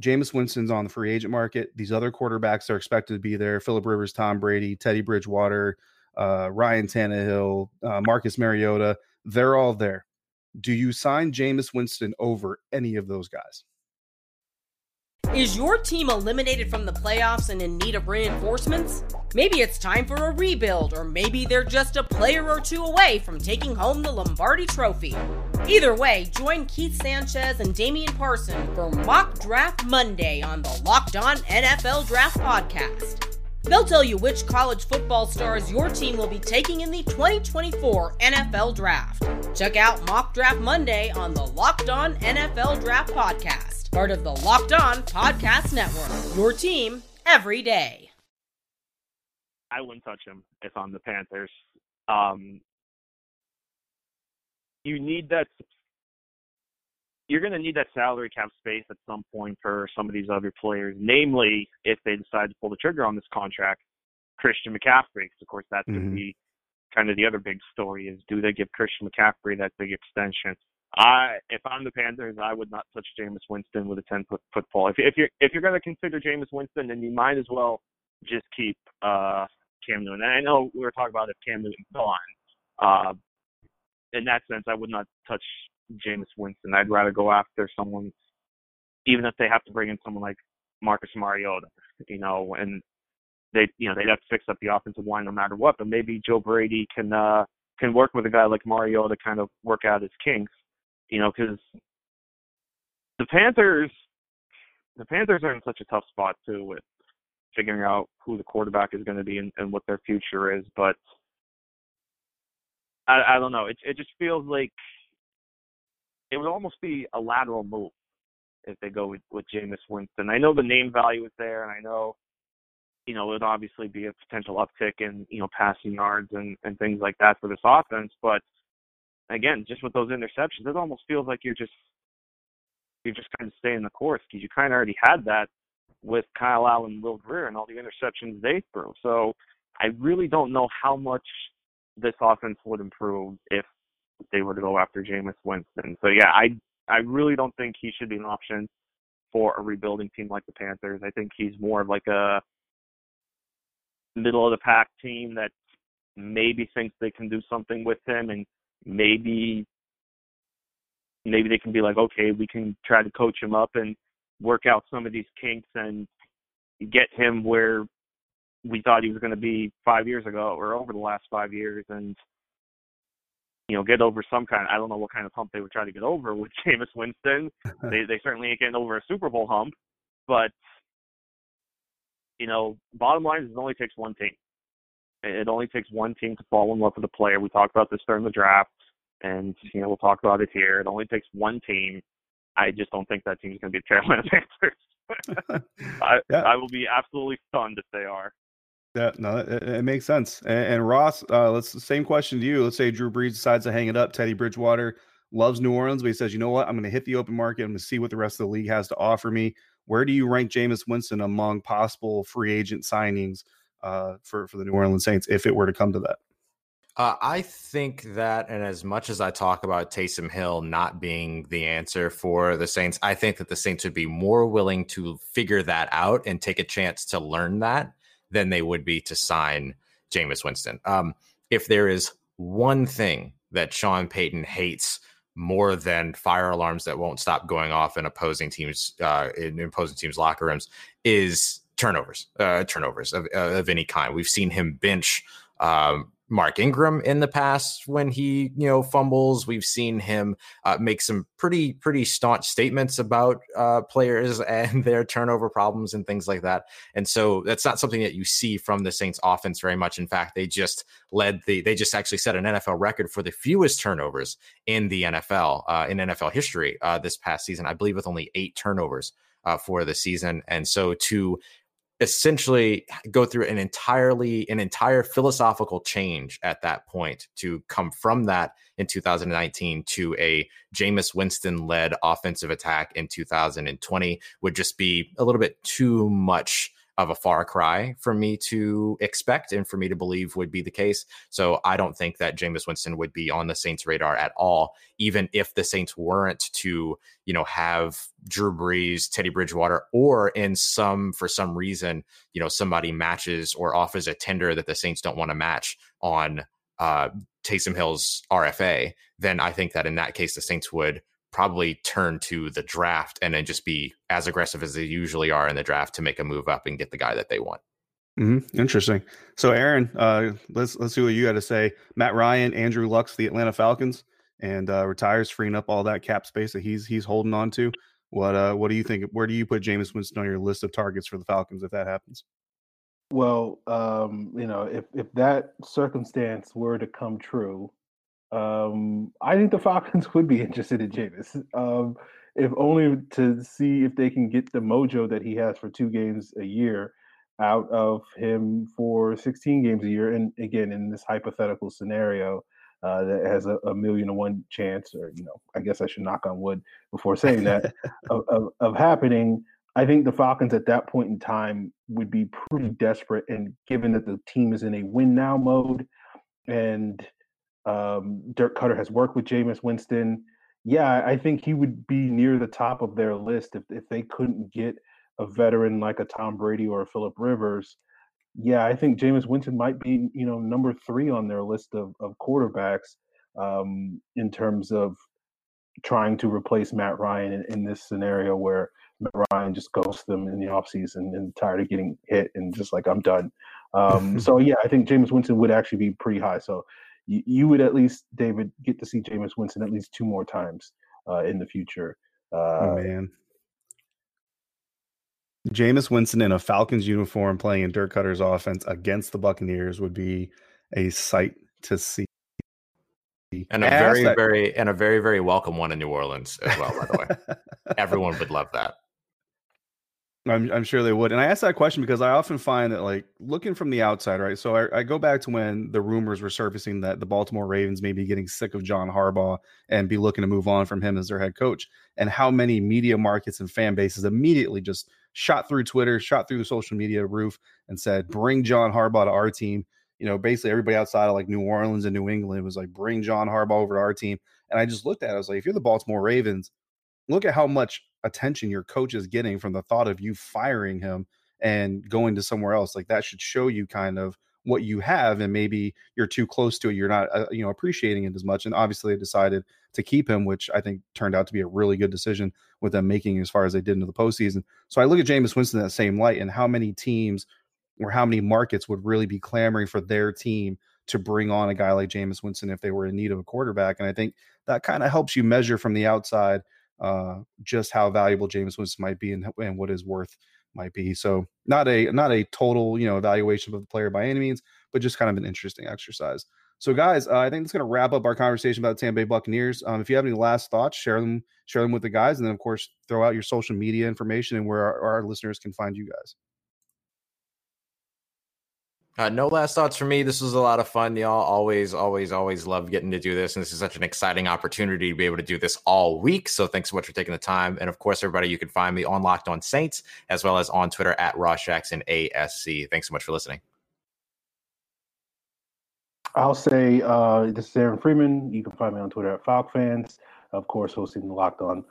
Jameis Winston's on the free agent market. These other quarterbacks are expected to be there. Philip Rivers, Tom Brady, Teddy Bridgewater, uh, Ryan Tannehill, uh, Marcus Mariota. They're all there. Do you sign Jameis Winston over any of those guys?
Is your team eliminated from the playoffs and in need of reinforcements? Maybe it's time for a rebuild, or maybe they're just a player or two away from taking home the Lombardi Trophy. Either way, join Keith Sanchez and Damian Parson for Mock Draft Monday on the Locked On NFL Draft Podcast. They'll tell you which college football stars your team will be taking in the 2024 NFL Draft. Check out Mock Draft Monday on the Locked On NFL Draft Podcast part of the Locked On Podcast Network. Your team every day.
I wouldn't touch him if I'm the Panthers. Um, you need that. You're going to need that salary cap space at some point for some of these other players, namely if they decide to pull the trigger on this contract. Christian McCaffrey, because of course that's mm-hmm. going to be kind of the other big story is do they give Christian McCaffrey that big extension? I if I'm the Panthers, I would not touch Jameis Winston with a ten foot football. If if you're if you're gonna consider Jameis Winston, then you might as well just keep uh Cam Newton. And I know we were talking about if Cam Newton's gone. Uh in that sense I would not touch Jameis Winston. I'd rather go after someone even if they have to bring in someone like Marcus Mariota, you know, and they you know, they'd have to fix up the offensive line no matter what, but maybe Joe Brady can uh can work with a guy like Mariota to kind of work out his kinks you know, because the Panthers, the Panthers are in such a tough spot too with figuring out who the quarterback is going to be and, and what their future is. But I, I don't know. It it just feels like it would almost be a lateral move if they go with with Jameis Winston. I know the name value is there, and I know you know it would obviously be a potential uptick in you know passing yards and and things like that for this offense, but again, just with those interceptions, it almost feels like you're just you're just kind of staying the course because you kind of already had that with Kyle Allen, Will Grier, and all the interceptions they threw. So I really don't know how much this offense would improve if they were to go after Jameis Winston. So yeah, I I really don't think he should be an option for a rebuilding team like the Panthers. I think he's more of like a middle of the pack team that maybe thinks they can do something with him and maybe maybe they can be like, okay, we can try to coach him up and work out some of these kinks and get him where we thought he was going to be five years ago or over the last five years and you know get over some kind of, I don't know what kind of hump they would try to get over with Jameis Winston. they they certainly ain't getting over a Super Bowl hump, but you know, bottom line is it only takes one team. It only takes one team to fall in love with a player. We talked about this during the draft, and you know we'll talk about it here. It only takes one team. I just don't think that team's going to be the Carolina Panthers. I, yeah. I will be absolutely stunned if they are.
Yeah, no, it, it makes sense. And, and Ross, uh, let's same question to you. Let's say Drew Brees decides to hang it up. Teddy Bridgewater loves New Orleans, but he says, you know what? I'm going to hit the open market. I'm going to see what the rest of the league has to offer me. Where do you rank Jameis Winston among possible free agent signings uh, for for the New Orleans Saints if it were to come to that.
Uh, I think that, and as much as I talk about Taysom Hill not being the answer for the Saints, I think that the Saints would be more willing to figure that out and take a chance to learn that than they would be to sign Jameis Winston. Um, if there is one thing that Sean Payton hates more than fire alarms that won't stop going off in opposing teams uh, in opposing teams locker rooms is turnovers, uh, turnovers of, of any kind. We've seen him bench um, Mark Ingram in the past when he, you know, fumbles. We've seen him uh, make some pretty, pretty staunch statements about uh, players and their turnover problems and things like that. And so that's not something that you see from the Saints offense very much. In fact, they just led the, they just actually set an NFL record for the fewest turnovers in the NFL, uh, in NFL history uh, this past season, I believe with only eight turnovers. Uh, for the season. And so to essentially go through an entirely an entire philosophical change at that point to come from that in 2019 to a Jameis Winston led offensive attack in 2020 would just be a little bit too much of a far cry for me to expect and for me to believe would be the case. So I don't think that Jameis Winston would be on the Saints radar at all, even if the Saints weren't to, you know, have Drew Brees, Teddy Bridgewater, or in some, for some reason, you know, somebody matches or offers a tender that the Saints don't want to match on uh, Taysom Hill's RFA, then I think that in that case, the Saints would probably turn to the draft and then just be as aggressive as they usually are in the draft to make a move up and get the guy that they want.
Mm-hmm. Interesting. So, Aaron, uh, let's let's see what you got to say. Matt Ryan, Andrew Luck's the Atlanta Falcons, and uh, retires, freeing up all that cap space that he's he's holding on to. What uh, what do you think? Where do you put Jameis Winston on your list of targets for the Falcons if that happens?
Well, um, you know, if if that circumstance were to come true, um, I think the Falcons would be interested in Jameis, um, if only to see if they can get the mojo that he has for two games a year out of him for 16 games a year. And again, in this hypothetical scenario uh, that has a, a, million to one chance, or you know, I guess I should knock on wood before saying that of, of, of happening. I think the Falcons at that point in time would be pretty desperate, and given that the team is in a win now mode, and um, Dirk Koetter has worked with Jameis Winston. Yeah, I think he would be near the top of their list if, if they couldn't get a veteran like a Tom Brady or a Philip Rivers. Yeah, I think Jameis Winston might be, you know, number three on their list of, of quarterbacks um, in terms of trying to replace Matt Ryan in, in, this scenario where Matt Ryan just ghosts them in the offseason and tired of getting hit and just like, I'm done. Um, so, yeah, I think Jameis Winston would actually be pretty high. So you, you would at least, David, get to see Jameis Winston at least two more times uh, in the future.
Oh, uh, oh, man. Jameis Winston in a Falcons uniform playing in Dirk Koetter's offense against the Buccaneers would be a sight to see.
And a very, that- very, and a very, very welcome one in New Orleans as well. By the way, everyone would love that.
I'm, I'm sure they would. And I asked that question because I often find that, like, looking from the outside, right? So I, I, go back to when the rumors were surfacing that the Baltimore Ravens may be getting sick of John Harbaugh and be looking to move on from him as their head coach, and how many media markets and fan bases immediately just shot through Twitter, shot through the social media roof, and said, "Bring John Harbaugh to our team." You know, basically everybody outside of like New Orleans and New England was like, "Bring John Harbaugh over to our team." And I just looked at it, I was like, if you're the Baltimore Ravens, look at how much attention your coach is getting from the thought of you firing him and going to somewhere else like that should show you kind of what you have and maybe you're too close to it you're not uh, you know appreciating it as much and obviously they decided to keep him which i think turned out to be a really good decision with them making as far as they did into the postseason so i look at Jameis winston in that same light and how many teams or how many markets would really be clamoring for their team to bring on a guy like Jameis Winston if they were in need of a quarterback. And I think that kind of helps you measure from the outside uh, just how valuable Jameis Winston might be and, and what his worth might be. So not a not a total you know evaluation of the player by any means, but just kind of an interesting exercise. So guys, uh, I think it's going to wrap up our conversation about the Tampa Bay Buccaneers. Um, if you have any last thoughts, share them share them with the guys, and then of course throw out your social media information and where our, our listeners can find you guys.
Uh, no last thoughts for me. This was a lot of fun, y'all. Always, always, always love getting to do this. And this is such an exciting opportunity to be able to do this all week. So thanks so much for taking the time. And of course, everybody, you can find me on Locked On Saints as well as on Twitter at Ross Jackson ASC. Thanks so much for listening.
I'll say uh, this is Aaron Freeman. You can find me on Twitter at FalcFans. Of course, hosting the Locked On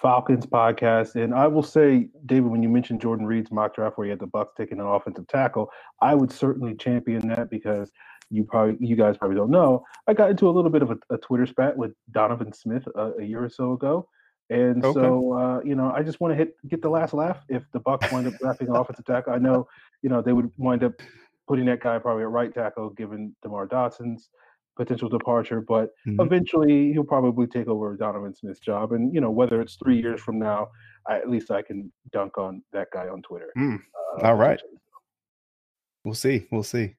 Falcons podcast. And I will say, David, when you mentioned Jordan Reid's mock draft where he had the Bucs taking an offensive tackle, I would certainly champion that because you probably you guys probably don't know. I got into a little bit of a, a Twitter spat with Donovan Smith a, a year or so ago. And okay. so, uh, you know, I just want to hit get the last laugh if the Bucs wind up drafting an offensive tackle. I know, you know, they would wind up putting that guy probably at right tackle, given Demar Dotson's potential departure. But
Mhm.
eventually, he'll probably take over Donovan Smith's job. And you know, whether it's three years from now, I, at least I can dunk on that guy on Twitter.
Mm,
Uh,
all right. We'll see. We'll see.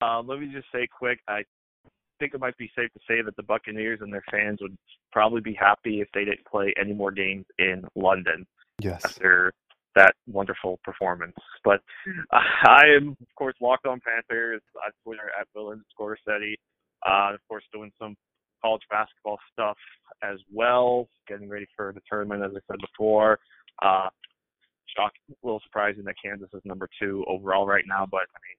Uh, let me just say quick, I think it might be safe to say that the Buccaneers and their fans would probably be happy if they didn't play any more games in London
Yes.
after that wonderful performance. But uh, I am, of course, locked on Panthers on Twitter at Willens Scorsese. Uh, of course, doing some college basketball stuff as well, getting ready for the tournament, as I said before. Uh, shock, a little surprising that Kansas is number two overall right now, but I mean,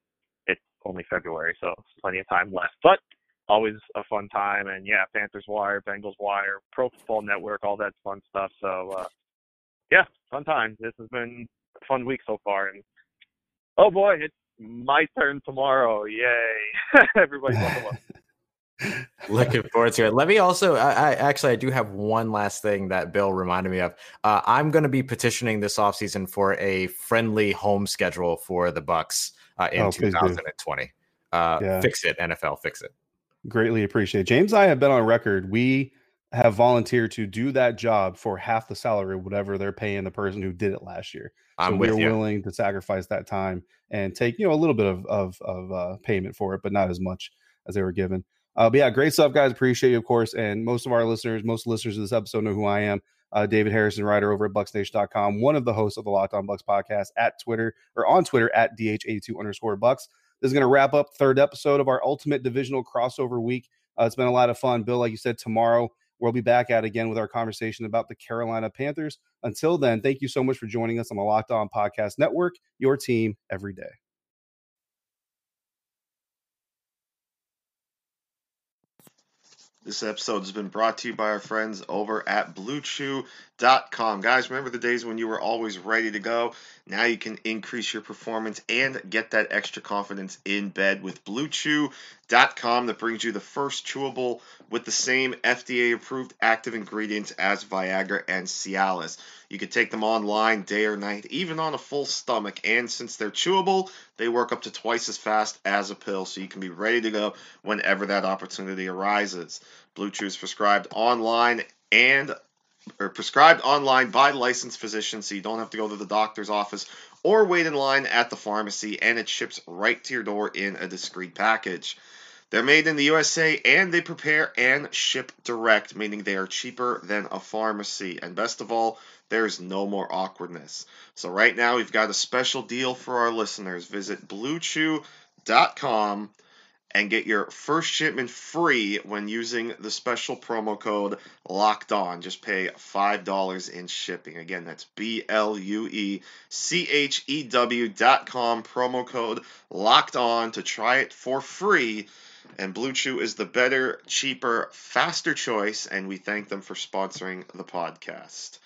it's only February, so plenty of time left. But always a fun time, and yeah, Panthers Wire, Bengals Wire, Pro Football Network, all that fun stuff. So uh, yeah, fun time. This has been a fun week so far, and oh boy, it's my turn tomorrow! Yay! Everybody, buckle.
Looking forward to it. Let me also, I, I actually, I do have one last thing that Bill reminded me of. Uh, I'm going to be petitioning this offseason for a friendly home schedule for the Bucs uh, in
Oh,
2020. Uh,
Yeah.
Fix it, NFL, fix it.
Greatly appreciate. James I have been on record. We have volunteered to do that job for half the salary, whatever they're paying the person who did it last year.
I'm
so we're
you.
willing to sacrifice that time and take you know a little bit of of, of uh, payment for it, but not as much as they were given. Uh, but yeah, great stuff, guys. Appreciate you, of course. And most of our listeners, most listeners of this episode know who I am. Uh, David Harrison, writer over at BucsNation.com, one of the hosts of the Locked On Bucs podcast at Twitter or on Twitter at DH82 underscore Bucs. This is going to wrap up third episode of our Ultimate Divisional Crossover Week. Uh, it's been a lot of fun. Bill, like you said, tomorrow we'll be back at again with our conversation about the Carolina Panthers. Until then, thank you so much for joining us on the Locked On Podcast Network, your team every day.
This episode has been brought to you by our friends over at BlueChew.com. Guys, remember the days when you were always ready to go? Now you can increase your performance and get that extra confidence in bed with BlueChew.com that brings you the first chewable with the same FDA approved active ingredients as Viagra and Cialis. You can take them online day or night, even on a full stomach. And since they're chewable, they work up to twice as fast as a pill, so you can be ready to go whenever that opportunity arises. Blue Chew is prescribed online and or prescribed online by licensed physicians, so you don't have to go to the doctor's office or wait in line at the pharmacy, and it ships right to your door in a discreet package. They're made in the USA and they prepare and ship direct, meaning they are cheaper than a pharmacy. And best of all, there's no more awkwardness. So right now we've got a special deal for our listeners. Visit bluechew.com and get your first shipment free when using the special promo code locked on. Just pay $5 in shipping. Again, that's B L U E C H E W dot com promo code locked on to try it for free. And Blue Chew is the better, cheaper, faster choice, and we thank them for sponsoring the podcast.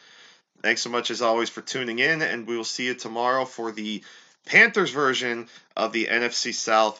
Thanks so much, as always, for tuning in, and we will see you tomorrow for the Panthers version of the NFC South